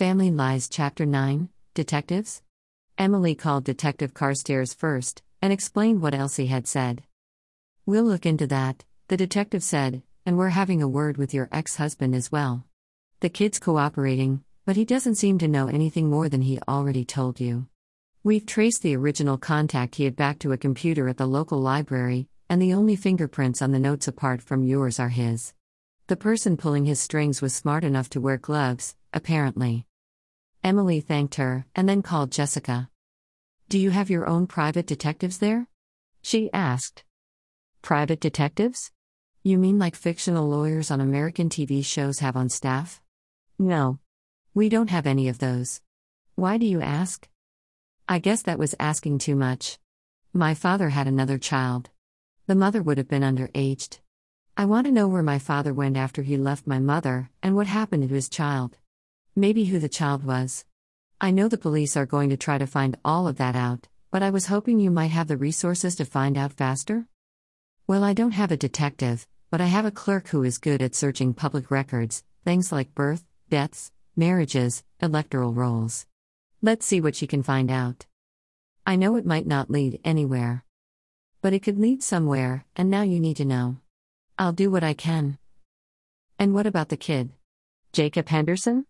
Family Lies Chapter 9 Detectives? Emily called Detective Carstairs first and explained what Elsie had said. We'll look into that, the detective said, and we're having a word with your ex husband as well. The kid's cooperating, but he doesn't seem to know anything more than he already told you. We've traced the original contact he had back to a computer at the local library, and the only fingerprints on the notes apart from yours are his. The person pulling his strings was smart enough to wear gloves, apparently. Emily thanked her and then called Jessica. Do you have your own private detectives there? She asked. Private detectives? You mean like fictional lawyers on American TV shows have on staff? No. We don't have any of those. Why do you ask? I guess that was asking too much. My father had another child. The mother would have been underaged. I want to know where my father went after he left my mother, and what happened to his child. Maybe who the child was. I know the police are going to try to find all of that out, but I was hoping you might have the resources to find out faster. Well, I don't have a detective, but I have a clerk who is good at searching public records, things like birth, deaths, marriages, electoral rolls. Let's see what she can find out. I know it might not lead anywhere. But it could lead somewhere, and now you need to know. I'll do what I can. And what about the kid? Jacob Henderson?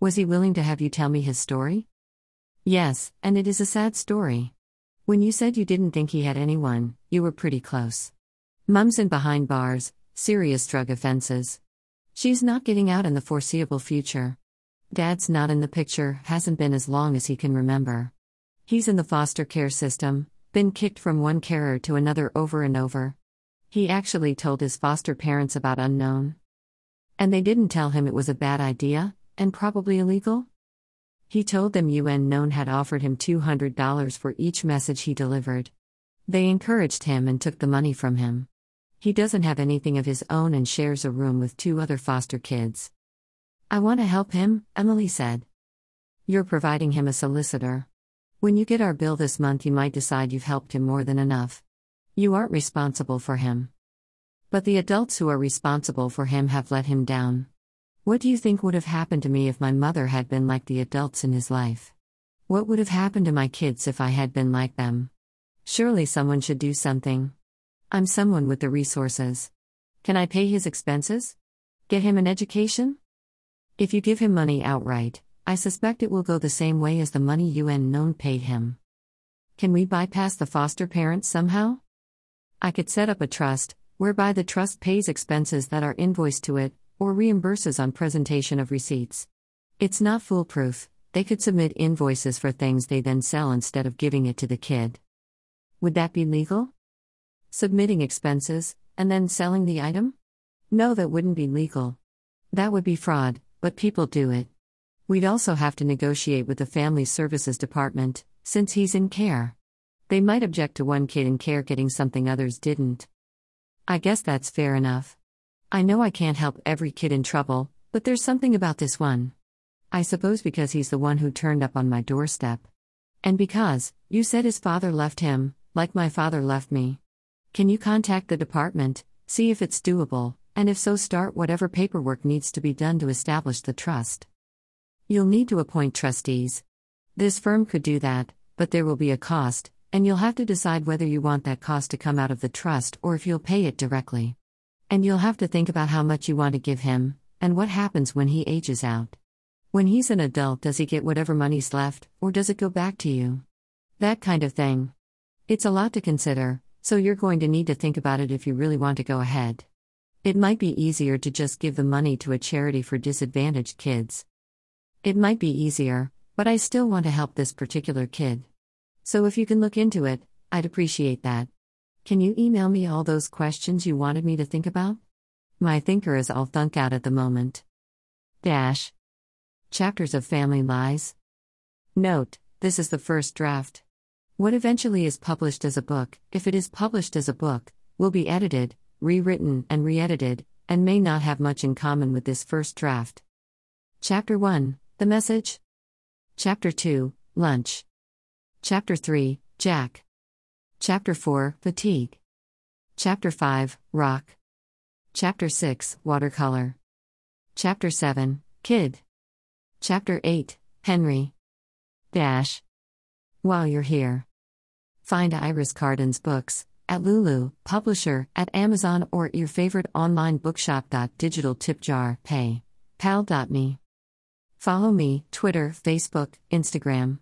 Was he willing to have you tell me his story? Yes, and it is a sad story. When you said you didn't think he had anyone, you were pretty close. Mum's in behind bars, serious drug offenses. She's not getting out in the foreseeable future. Dad's not in the picture, hasn't been as long as he can remember. He's in the foster care system, been kicked from one carer to another over and over. He actually told his foster parents about Unknown. And they didn't tell him it was a bad idea, and probably illegal? He told them Unknown had offered him $200 for each message he delivered. They encouraged him and took the money from him. He doesn't have anything of his own and shares a room with two other foster kids. I want to help him, Emily said. You're providing him a solicitor. When you get our bill this month, you might decide you've helped him more than enough. You aren't responsible for him. But the adults who are responsible for him have let him down. What do you think would have happened to me if my mother had been like the adults in his life? What would have happened to my kids if I had been like them? Surely someone should do something. I'm someone with the resources. Can I pay his expenses? Get him an education? If you give him money outright, I suspect it will go the same way as the money Unknown paid him. Can we bypass the foster parents somehow? I could set up a trust, whereby the trust pays expenses that are invoiced to it, or reimburses on presentation of receipts. It's not foolproof, they could submit invoices for things they then sell instead of giving it to the kid. Would that be legal? Submitting expenses, and then selling the item? No, that wouldn't be legal. That would be fraud, but people do it. We'd also have to negotiate with the Family Services Department, since he's in care. They might object to one kid in care getting something others didn't. I guess that's fair enough. I know I can't help every kid in trouble, but there's something about this one. I suppose because he's the one who turned up on my doorstep. And because, you said his father left him, like my father left me. Can you contact the department, see if it's doable, and if so, start whatever paperwork needs to be done to establish the trust? You'll need to appoint trustees. This firm could do that, but there will be a cost, and you'll have to decide whether you want that cost to come out of the trust or if you'll pay it directly. And you'll have to think about how much you want to give him, and what happens when he ages out. When he's an adult, does he get whatever money's left, or does it go back to you? That kind of thing. It's a lot to consider, so you're going to need to think about it if you really want to go ahead. It might be easier to just give the money to a charity for disadvantaged kids. It might be easier, but I still want to help this particular kid. So if you can look into it, I'd appreciate that. Can you email me all those questions you wanted me to think about? My thinker is all thunk out at the moment. Dash. Chapters of Family Lies. Note, this is the first draft. What eventually is published as a book, if it is published as a book, will be edited, rewritten, and re edited, and may not have much in common with this first draft. Chapter 1 The Message. Chapter 2 Lunch. Chapter 3 Jack. Chapter 4 Fatigue. Chapter 5 Rock. Chapter 6 Watercolor. Chapter 7 Kid. Chapter 8 Henry. Dash. While you're here, find Iris Carden's books at Lulu, publisher, at Amazon, or at your favorite online bookshop. Digital tip jar, pay. Pal.me. Follow me, Twitter, Facebook, Instagram.